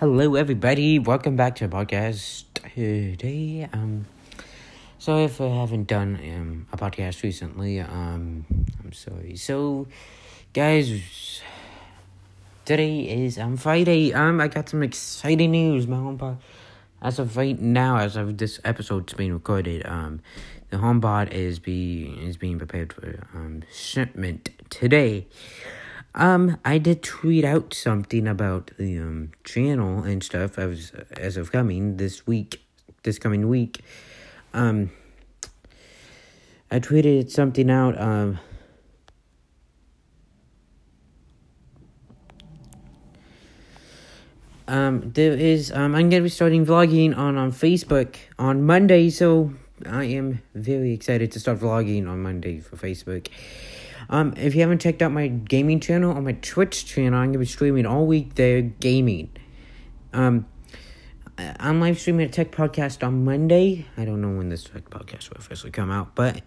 Hello, everybody. Welcome back to the podcast today. Um, so if I haven't done um a podcast recently, um, I'm sorry. So, guys, today is um Friday. Um, I got some exciting news. My HomePod, as of right now, as of this episode's being recorded, um, the HomePod is be is being prepared for um shipment today. Um, I did tweet out something about the um channel and stuff as as of coming this week, this coming week. Um, I tweeted something out. Um, um, there is um, I'm gonna be starting vlogging on on Facebook on Monday, so I am very excited to start vlogging on Monday for Facebook. Um, if you haven't checked out my gaming channel on my Twitch channel, I'm gonna be streaming all week there gaming. Um, I'm live streaming a tech podcast on Monday. I don't know when this tech podcast will officially come out, but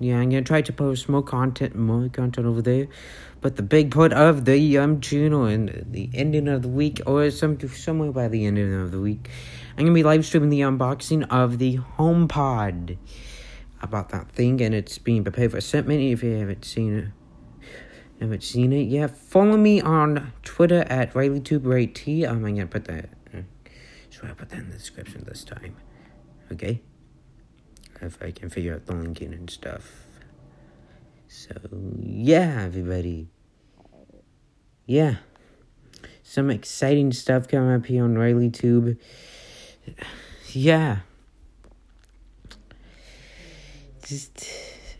yeah, I'm gonna try to post more content, more content over there. But the big part of the um channel and the ending of the week, or some somewhere by the ending of the week, I'm gonna be live streaming the unboxing of the HomePod about that thing, and it's being prepared for shipment. If you haven't seen it, haven't seen it yet, follow me on Twitter at RileyTuber8T. Um, I'm gonna put that. Uh, should I put that in the description this time? Okay. If I can figure out the linking and stuff. So yeah, everybody. Yeah. Some exciting stuff coming up here on RileyTube. Yeah just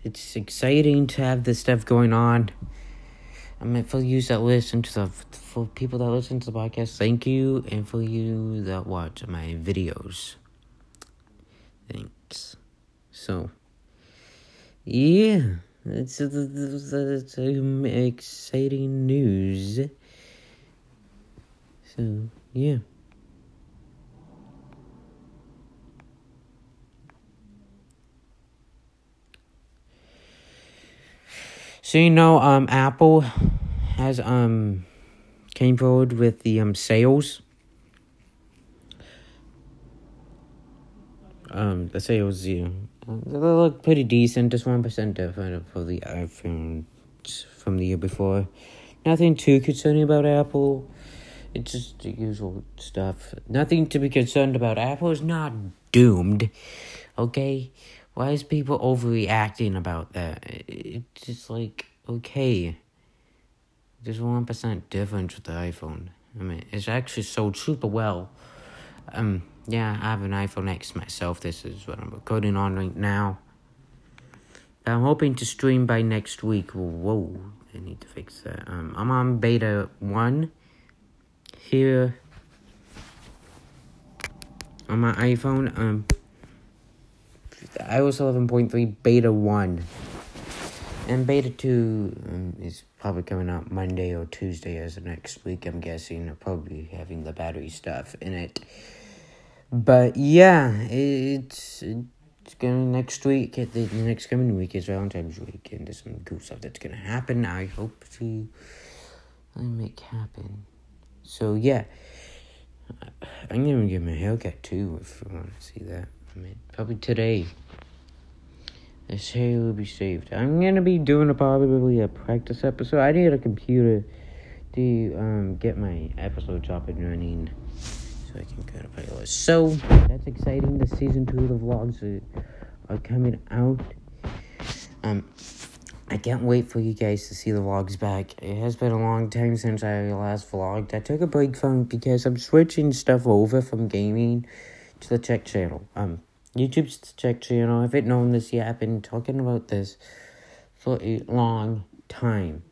it's exciting to have this stuff going on. I mean, for you that listen to the for people that listen to the podcast, thank you, and for you that watch my videos, thanks. So, yeah, it's it's, it's exciting news. So yeah. So you know, um, Apple has um came forward with the um sales. Um, the sales, know, they look pretty decent. Just one percent different for the iPhone from the year before. Nothing too concerning about Apple. It's just the usual stuff. Nothing to be concerned about. Apple is not doomed. Okay? Why is people overreacting about that? It's just like, okay. There's 1% difference with the iPhone. I mean, it's actually sold super well. Um, yeah, I have an iPhone X myself. This is what I'm recording on right now. I'm hoping to stream by next week. Whoa, I need to fix that. Um, I'm on beta 1 here on my iPhone. Um, iOS 11.3 Beta 1. And Beta 2 um, is probably coming out Monday or Tuesday as of next week, I'm guessing. Probably having the battery stuff in it. But yeah, it's, it's going next week. The, the next coming week is Valentine's week, and there's some cool stuff that's to happen. I hope to make happen. So yeah, I'm to get my haircut too if you want to see that. Probably today. This hair will be saved. I'm gonna be doing a probably a practice episode. I need a computer to um get my episodes up and running, so I can kind of playlist. So that's exciting. The season two of the vlogs are, are coming out. Um, I can't wait for you guys to see the vlogs back. It has been a long time since I last vlogged. I took a break from because I'm switching stuff over from gaming to the tech channel. Um, YouTube's tech channel. I haven't known this yet. I've been talking about this for a long time.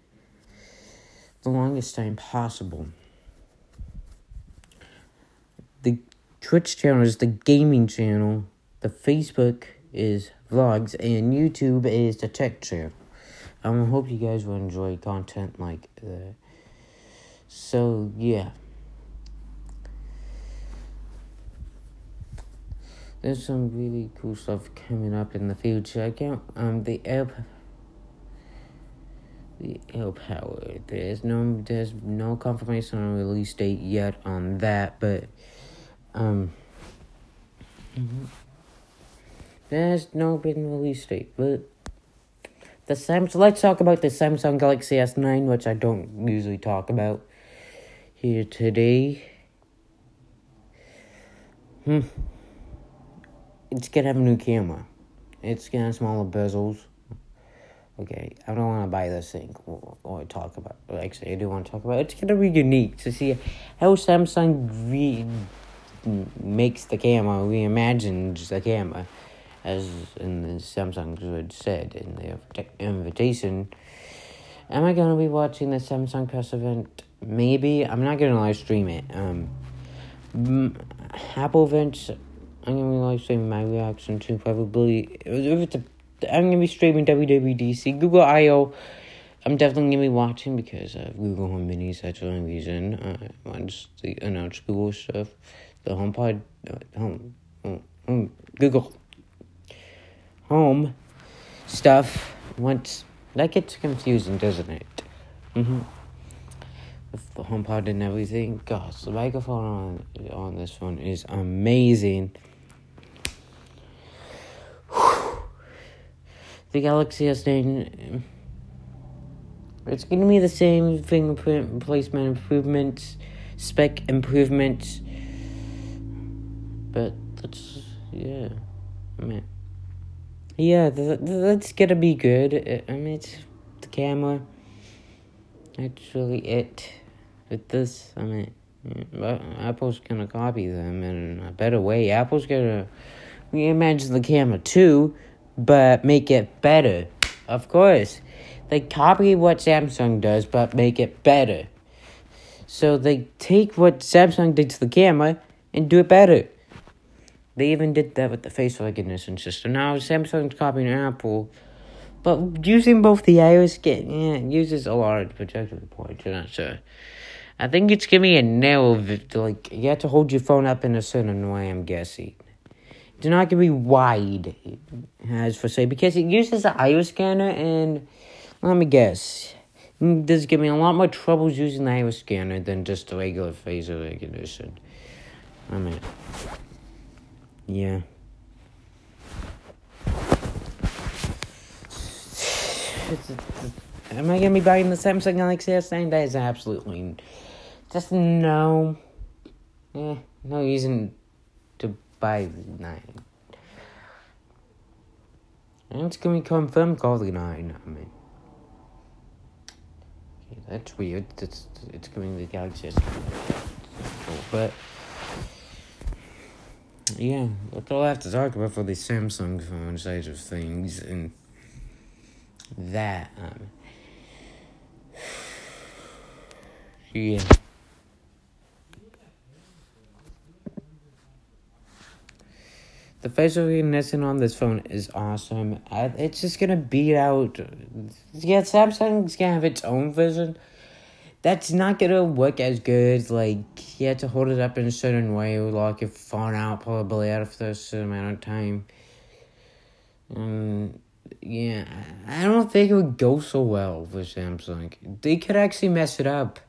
The longest time possible. The Twitch channel is the gaming channel. The Facebook is vlogs. And YouTube is the tech channel. I hope you guys will enjoy content like that. So, yeah. There's some really cool stuff coming up in the future. I can't um the app it'll power. There's no there's no confirmation on release date yet on that, but um mm-hmm. there's no been release date, but the Samsung let's talk about the Samsung Galaxy S9, which I don't usually talk about here today. Hmm. It's gonna have a new camera. It's gonna have smaller bezels. Okay, I don't want to buy this thing or, or talk about. Actually, I do want to talk about. It. It's gonna be unique to see how Samsung re makes the camera, reimagines the camera, as in the Samsung would said in the invitation. Am I gonna be watching the Samsung press event? Maybe I'm not gonna live stream it. Um, Apple events, I'm gonna be live streaming my reaction to probably if it's a. I'm gonna be streaming WWDC, Google I/O. I'm definitely gonna be watching because of Google Home Minis. That's the only reason. Uh, once the announce Google stuff, the HomePod, uh, home, home, home, Google Home stuff. Once that gets confusing, doesn't it? Mm-hmm with the HomePod and everything. Gosh, the microphone on on this one is amazing. The Galaxy S9, it's gonna be the same fingerprint placement improvements, spec improvements, but that's yeah, I mean, yeah, that's gonna be good. I mean, it's the camera. That's really it with this. I mean, Apple's gonna copy them in a better way. Apple's gonna reimagine the camera too, but make it better. Of course, they copy what Samsung does, but make it better. So they take what Samsung did to the camera and do it better. They even did that with the face recognition system. Now Samsung's copying Apple, but using both the iOS, yeah, uses a lot of projector points. You're not sure. I think it's giving a nail. Like you have to hold your phone up in a certain way. I'm guessing. It's not gonna be wide, as for say, because it uses the iris scanner, and let me guess, this is giving me a lot more troubles using the iris scanner than just the regular face recognition. I mean, yeah. Am I gonna be buying the Samsung Galaxy S9? That is absolutely just no. Eh, no reason buy 9. And it's gonna called the 9, I mean. Okay, that's weird. It's, it's coming the Galaxy S9. But. Yeah, that's all I have to talk about for the Samsung phone side of things, and that, um, yeah. The facial recognition on this phone is awesome. It's just gonna beat out. Yeah, Samsung's gonna have its own version. That's not gonna work as good. Like you have to hold it up in a certain way, lock your phone out probably after a certain amount of time. Um, yeah, I don't think it would go so well for Samsung. They could actually mess it up,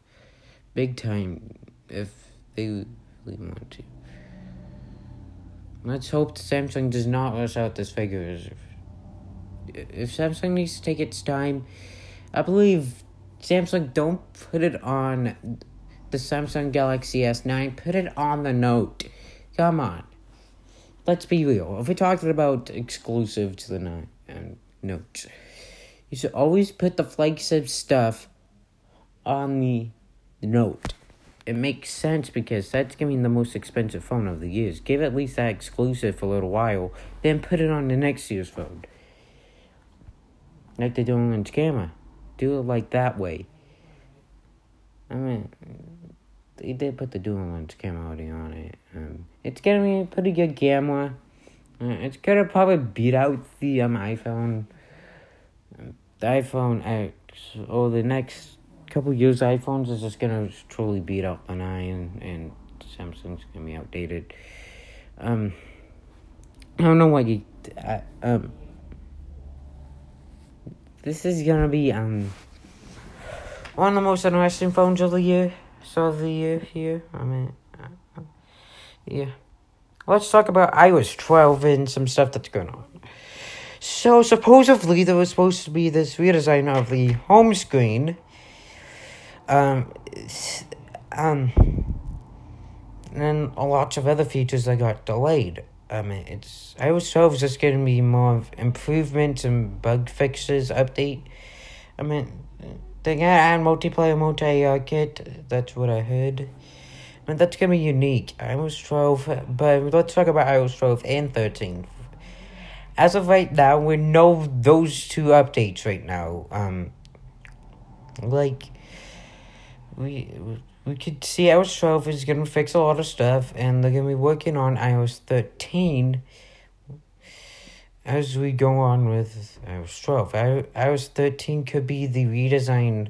big time, if they really want to. Let's hope Samsung does not rush out this figure. If Samsung needs to take its time, I believe Samsung don't put it on the Samsung Galaxy S9. Put it on the Note. Come on. Let's be real. If we're talking about exclusive to the Note, and Note, you should always put the flagship stuff on the Note it makes sense because that's giving the most expensive phone of the years. Give at least that exclusive for a little while, then put it on the next year's phone. Like they're doing camera. Do it like that way. I mean, they did put the dual lens camera already on it. Um, it's gonna be a pretty good camera. Uh, it's gonna probably beat out the um, iPhone, the iPhone X, or the next couple years iPhones is just gonna truly beat out the nine, and Samsung's gonna be outdated. Um, I don't know what you. um, this is gonna be um one of the most interesting phones of the year. So the year here. I mean, uh, yeah. Let's talk about iOS 12 and some stuff that's going on. So supposedly there was supposed to be this redesign of the home screen. Um, um, and a lot of other features that got delayed. I mean, it's iOS 12 is just going to be more of improvements and bug fixes, update. I mean, they got add multiplayer multi kit. That's what I heard. I mean, that's going to be unique. iOS 12, but let's talk about iOS 12 and 13. As of right now, we know those two updates right now. Um, like, we we could see iOS 12 is going to fix a lot of stuff, and they're going to be working on iOS 13 as we go on with iOS 12. iOS 13 could be the redesign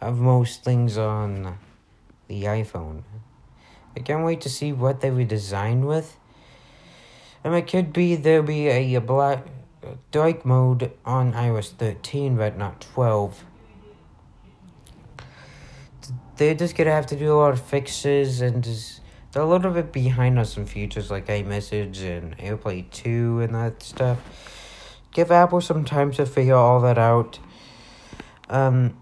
of most things on the iPhone. I can't wait to see what they redesign with. And it could be there'll be a, a black dark mode on iOS 13, but not 12 they're just gonna have to do a lot of fixes and just they're a little bit behind on some features like iMessage and AirPlay 2 and that stuff. Give Apple some time to figure all that out. Um,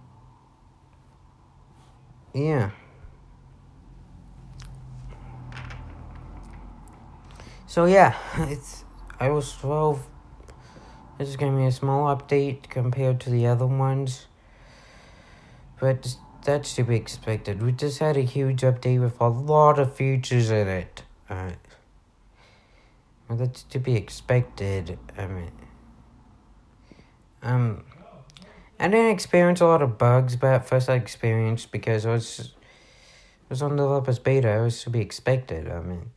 yeah. So yeah, it's iOS 12. This is gonna be a small update compared to the other ones. But that's to be expected. We just had a huge update with a lot of features in it. Uh, that's to be expected. I mean, um, I didn't experience a lot of bugs, but at first I experienced because I was, it was on the developers beta. It was to be expected. I mean,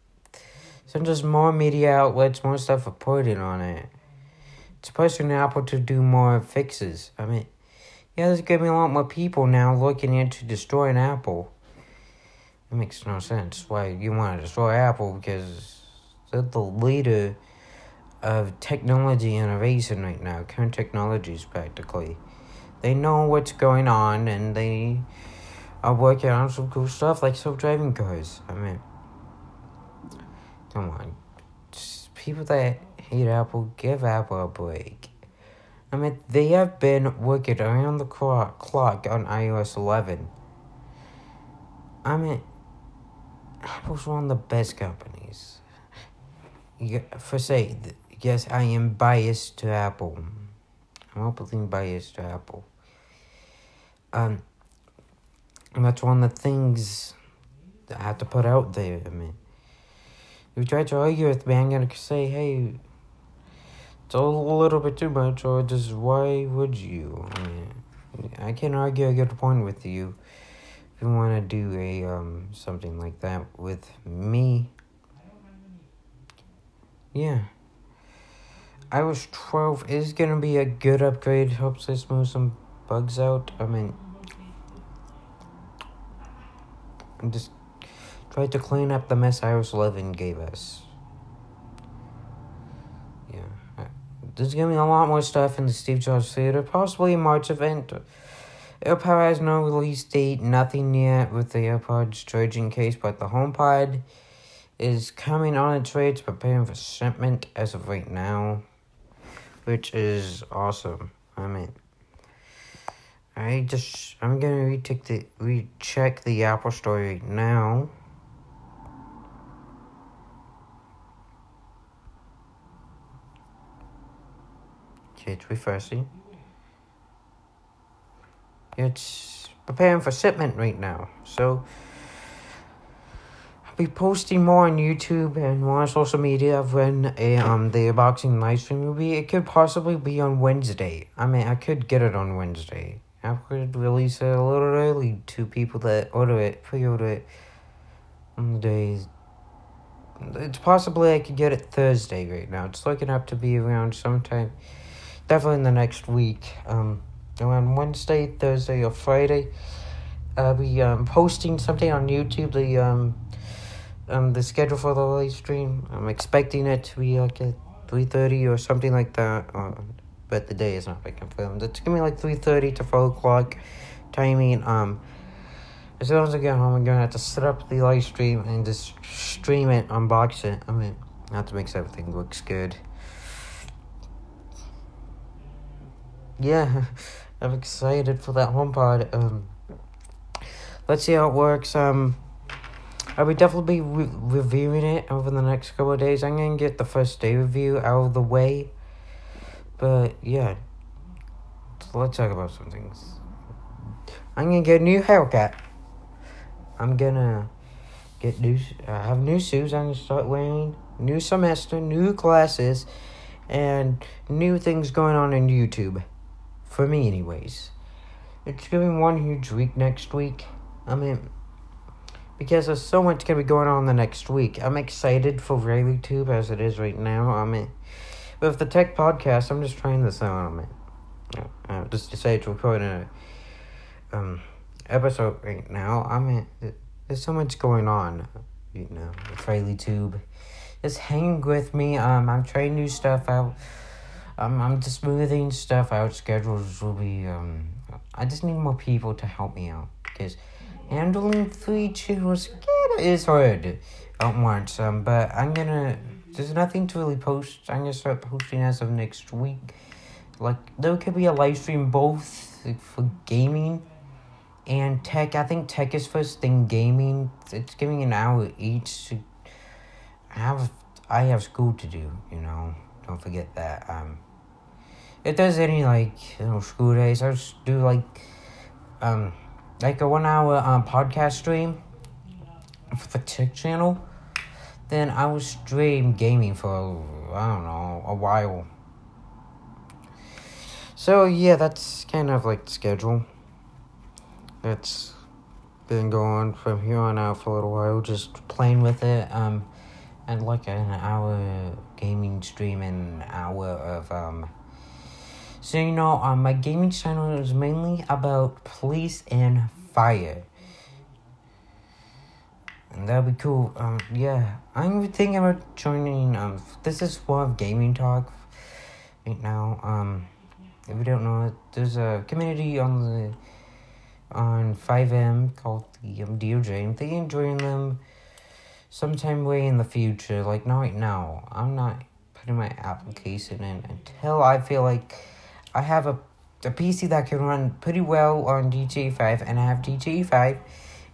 so just more media outlets, more stuff reported on it. It's pushing Apple to do more fixes. I mean, yeah, there's gonna be a lot more people now looking into destroying Apple. It makes no sense why you want to destroy Apple because they're the leader of technology innovation right now, current technologies practically. They know what's going on and they are working on some cool stuff like self driving cars. I mean, come on. Just people that hate Apple, give Apple a break. I mean, they have been working around the clock on iOS 11. I mean, Apple's one of the best companies. For say, yes, I am biased to Apple. I'm openly biased to Apple. Um, and that's one of the things that I have to put out there. I mean, if you try to argue with me, I'm gonna say, hey, it's a little bit too much, or just why would you? I can argue a good point with you if you want to do a um something like that with me. Yeah. iOS 12 is gonna be a good upgrade. Helps us move some bugs out. I mean, just try to clean up the mess iOS 11 gave us. There's gonna be a lot more stuff in the Steve Jobs Theater, possibly a March event. AirPod has no release date, nothing yet with the AirPods charging case, but the HomePod is coming on its way. It's preparing for shipment as of right now, which is awesome. I mean, I just I'm gonna retake the recheck the Apple Store right now. Okay, it's refreshing. It's preparing for shipment right now. So I'll be posting more on YouTube and more on social media of when a um the unboxing live stream will be. It could possibly be on Wednesday. I mean I could get it on Wednesday. I could release it a little early to people that order it, pre order it on the days. It's possibly I could get it Thursday right now. It's looking up to be around sometime definitely in the next week. Um, around Wednesday, Thursday, or Friday, I'll be um, posting something on YouTube. The um, um, the schedule for the live stream. I'm expecting it to be like at three thirty or something like that. Uh, but the day is not been confirmed. It's gonna be like three thirty to four o'clock timing. Um, as soon as I get home, I'm gonna have to set up the live stream and just stream it, unbox it. I mean, not to make sure everything looks good. Yeah, I'm excited for that HomePod. Um, let's see how it works. Um, I will definitely be re- reviewing it over the next couple of days. I'm gonna get the first day review out of the way. But yeah, so let's talk about some things. I'm gonna get a new haircut. I'm gonna get new. I have new shoes. I'm gonna start wearing new semester, new classes, and new things going on in YouTube. For me, anyways. It's gonna be one huge week next week. I mean, because there's so much gonna be going on the next week. I'm excited for RayleighTube as it is right now. I mean, with the tech podcast, I'm just trying this out. I mean, uh, just decided to record a um episode right now. I mean, there's so much going on, you know, with RayleighTube. Just hang with me. Um, I'm trying new stuff out. Um, I'm just smoothing stuff out. Schedules will be. Um, I just need more people to help me out because handling three channels is hard at once. Um, but I'm gonna. There's nothing to really post. I'm gonna start posting as of next week. Like there could be a live stream both for gaming and tech. I think tech is first, then gaming. It's giving an hour each. I have I have school to do. You know, don't forget that. Um, if there's any like you know school days, I just do like um like a one hour um podcast stream for the tech channel. Then I will stream gaming for I don't know a while. So yeah, that's kind of like the schedule. That's been going from here on out for a little while, just playing with it. Um, and like an hour gaming stream an hour of um. So you know, um, my gaming channel is mainly about police and fire. And that'd be cool. Um, yeah, I'm thinking about joining. Um, this is more of gaming talk right now. Um, if you don't know it, there's a community on the on FiveM called the um, DOJ. I'm thinking joining them sometime way in the future, like not right now. I'm not putting my application in until I feel like I have a a PC that can run pretty well on GTA 5 and I have GTA 5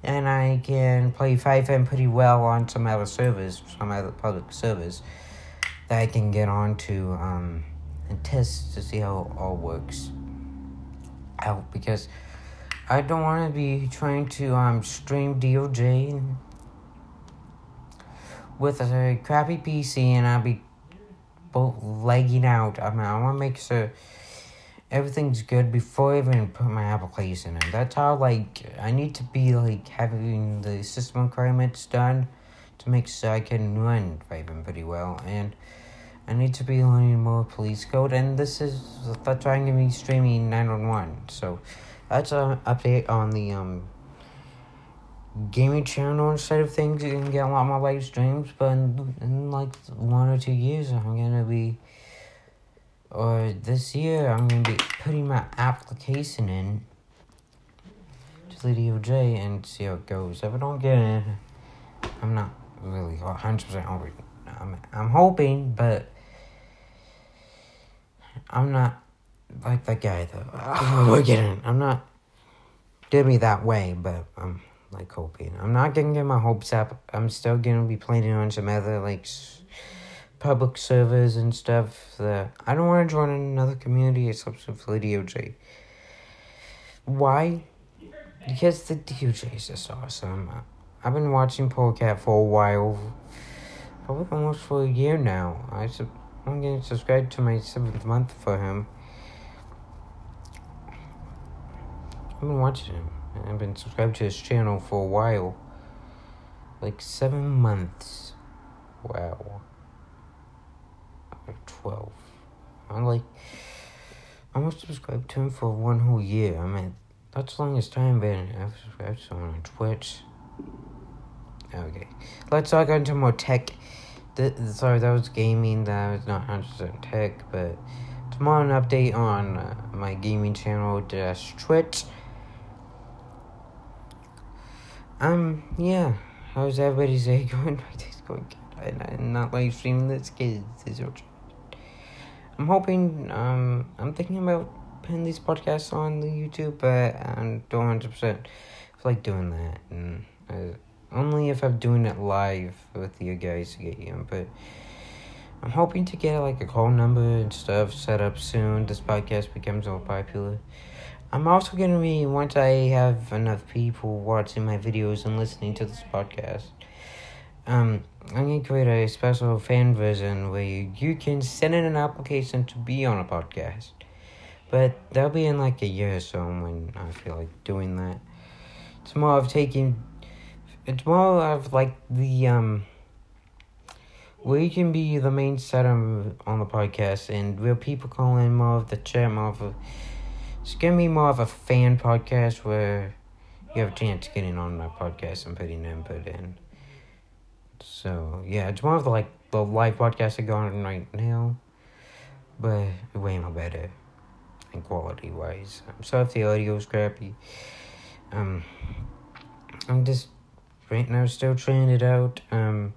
and I can play FiveM pretty well on some other servers, some other public servers that I can get on to um, and test to see how it all works out because I don't want to be trying to um, stream DOJ with a crappy PC and I'll be both lagging out. I mean, I want to make sure everything's good before I even put my application in. That's how, like, I need to be, like, having the system requirements done to make sure I can run FiveM pretty well. And I need to be learning more police code. And this is, that's why I'm going to be streaming 911. So that's an update on the, um, gaming channel side of things. You can get a lot more live streams, but in, in like one or two years, I'm gonna be, or this year, I'm gonna be putting my application in to the DOJ and see how it goes. If I don't get it, I'm not really 100% hoping. I'm, I'm hoping, but I'm not like that guy though. Oh, we're getting. I'm not. Did me that way, but um like hoping. I'm not gonna get my hopes up. I'm still gonna be playing on some other like s- public servers and stuff. That I don't want to join another community except for the DOJ. Why? Because the DOJ is just awesome. I've been watching Polecat for a while, probably almost for a year now. I sub- I'm getting subscribed to my seventh month for him. I've been watching him. I've been subscribed to his channel for a while. Like seven months. Wow. Or 12. I'm like, I'm almost subscribed to him for one whole year. I mean, that's the longest time been. I've subscribed to on Twitch. Okay. Let's talk into more tech. Th- sorry, that was gaming. That was not 100% tech, but tomorrow an update on uh, my gaming channel dash Twitch Um, yeah. How's everybody's day going? My day's going good. I, I'm not live streaming this kid. I'm hoping, um, I'm thinking about putting these podcasts on the YouTube, but I don't 100% feel like doing that. And uh, only if I'm doing it live with you guys to get you But I'm hoping to get like a call number and stuff set up soon. This podcast becomes more popular. I'm also going to be, once I have enough people watching my videos and listening to this podcast, um, I'm going to create a special fan version where you, you can send in an application to be on a podcast. But that'll be in like a year or so when I feel like doing that. It's more of taking, it's more of like the, um, where you can be the main setter on the podcast and where people call in more of the chat, more of it's gonna be more of a fan podcast where you have a chance to get in on my podcast and putting input in. So yeah, it's more of the like the live podcast I go on right now, but way more better and quality wise. I'm sorry if the audio is crappy. Um, I'm just right now still trying it out. Um,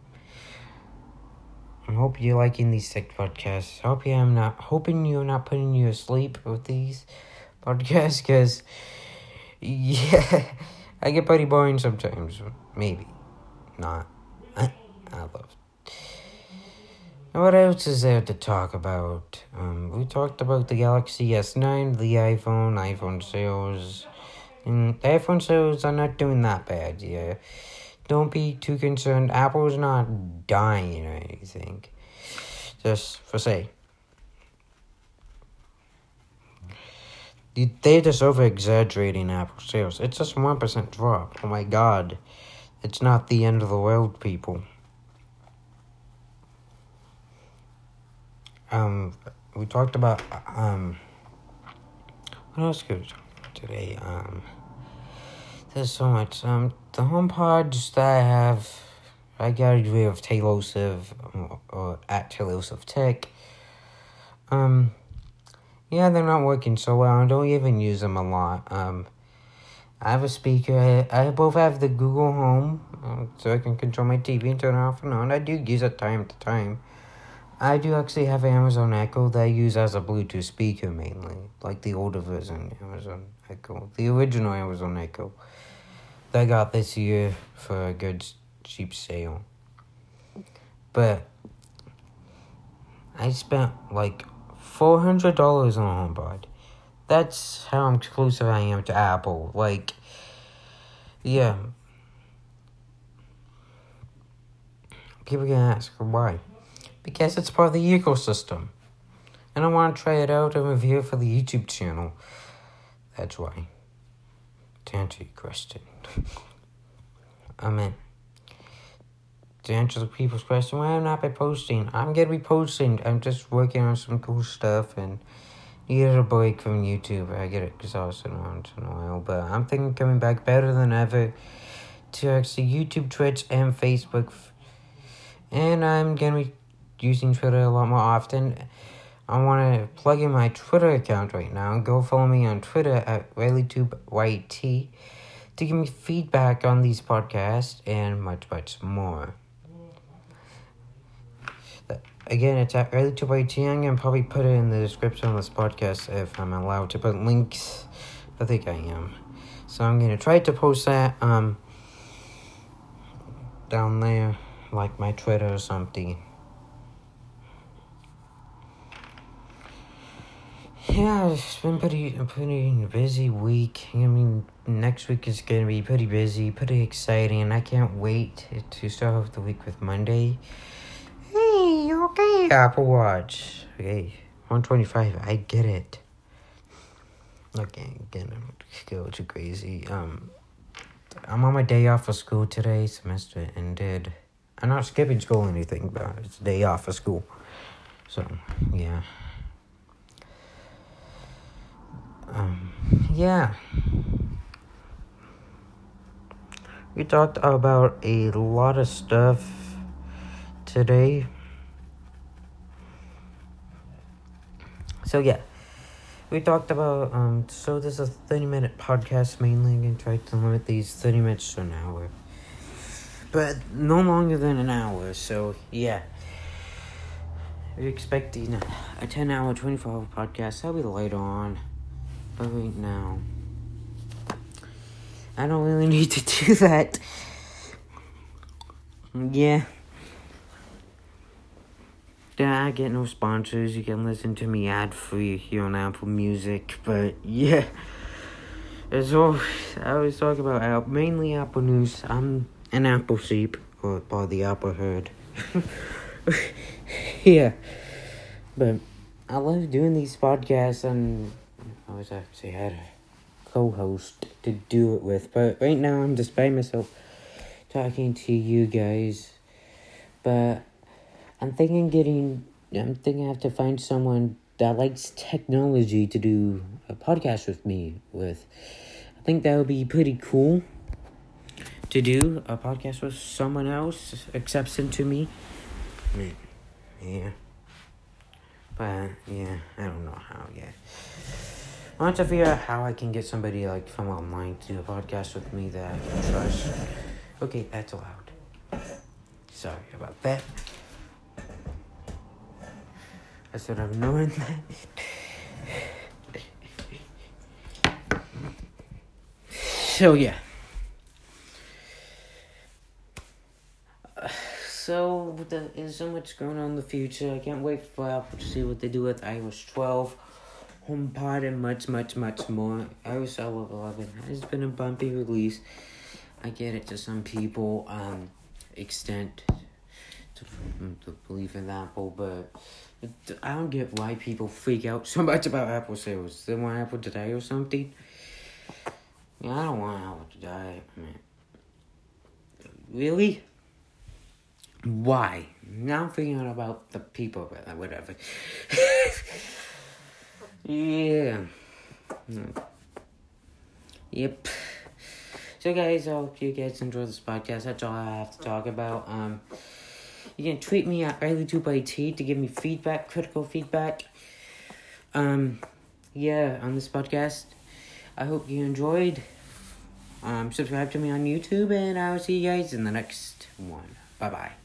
I hope you're liking these sick podcasts. I hope you I'm not hoping you're not putting you asleep with these podcast because, yeah, I get pretty boring sometimes. Maybe. Not. I love what else is there to talk about? Um, we talked about the Galaxy S9, the iPhone, iPhone sales. And the iPhone sales are not doing that bad, yeah. Don't be too concerned. Apple's not dying or anything. Just for say. They're just over exaggerating Apple sales. It's just 1% drop. Oh my god. It's not the end of the world, people. Um, we talked about, um, what else could today? Um, there's so much. Um, the HomePods that I have, I got rid of Tailosive, or at Tailosive Tech. Um, yeah, they're not working so well. I don't even use them a lot. Um, I have a speaker. I, I both have the Google Home, um, so I can control my TV and turn it off and on. I do use it time to time. I do actually have Amazon Echo that I use as a Bluetooth speaker mainly, like the older version Amazon Echo, the original Amazon Echo that I got this year for a good cheap sale. But I spent like four hundred dollars on a HomePod. That's how exclusive I am to Apple. Like, yeah. People can ask why. Because it's part of the ecosystem. And I want to try it out and review it for the YouTube channel. That's why. To answer your question. I mean, to answer the people's question, why am I not posting? I'm gonna be posting. I'm just working on some cool stuff and needed a break from YouTube. I get exhausted once in a while, but I'm thinking coming back better than ever to actually YouTube, Twitch, and Facebook. And I'm gonna be using Twitter a lot more often. I want to plug in my Twitter account right now. Go follow me on Twitter at RayleighTubeYT to give me feedback on these podcasts and much, much more. Again, it's at RayleighTubeYT. I'm going to probably put it in the description of this podcast if I'm allowed to put links. I think I am. So I'm to try to post that um down there, like my Twitter or something. Yeah, it's been pretty pretty busy week. I mean, next week is gonna be pretty busy, pretty exciting, and I can't wait to start off the week with Monday. Apple Watch. Okay, one twenty five. I get it. Okay, again, go too crazy. Um, I'm on my day off of school today. Semester ended. I'm not skipping school or anything, but it's day off of school. So yeah. Um, yeah. We talked about a lot of stuff today. So, yeah. we talked about um so this is a 30 minute podcast mainly. And try to limit these 30 minutes to an hour. But no longer than an hour so yeah. We're expecting a 10 hour 24 hour podcast. I'll be later on. But right now i don't really need to do that. Yeah yeah, I get no sponsors. You can listen to me ad free here on Apple Music, but yeah. It's all I always talk about Apple, mainly Apple News. I'm an Apple sheep, or of the Apple herd. yeah, but I love doing these podcasts, and I was actually had a co-host to do it with, but right now I'm just by myself talking to you guys, but. I'm thinking getting. I'm thinking I have to find someone that likes technology to do a podcast with me with. I think that would be pretty cool to do a podcast with someone else accepts to me. Yeah. But yeah, I don't know how yet. I want to figure out how I can get somebody like from online to do a podcast with me that I can trust. Okay, that's allowed. Sorry about that. I should have known that. so yeah. so there's so much going on in the future. I can't wait for Apple to see what they do with iOS 12, HomePod, and much, much, much more. iOS 11 has been a bumpy release. I get it to some people, um, extent to, mm, to believe in Apple, but I don't get why people freak out so much about Apple sales. They want Apple to die or something. Yeah, I don't want Apple to die. I mean, really? Why? Now I'm thinking about the people, but uh, whatever. yeah. Hmm. Yep. So, guys, I hope you guys enjoy this podcast. That's all I have to talk about. Um. You can tweet me at Riley2byT to give me feedback, critical feedback. Um, yeah, on this podcast. I hope you enjoyed. Um, subscribe to me on YouTube, and I will see you guys in the next one. Bye bye.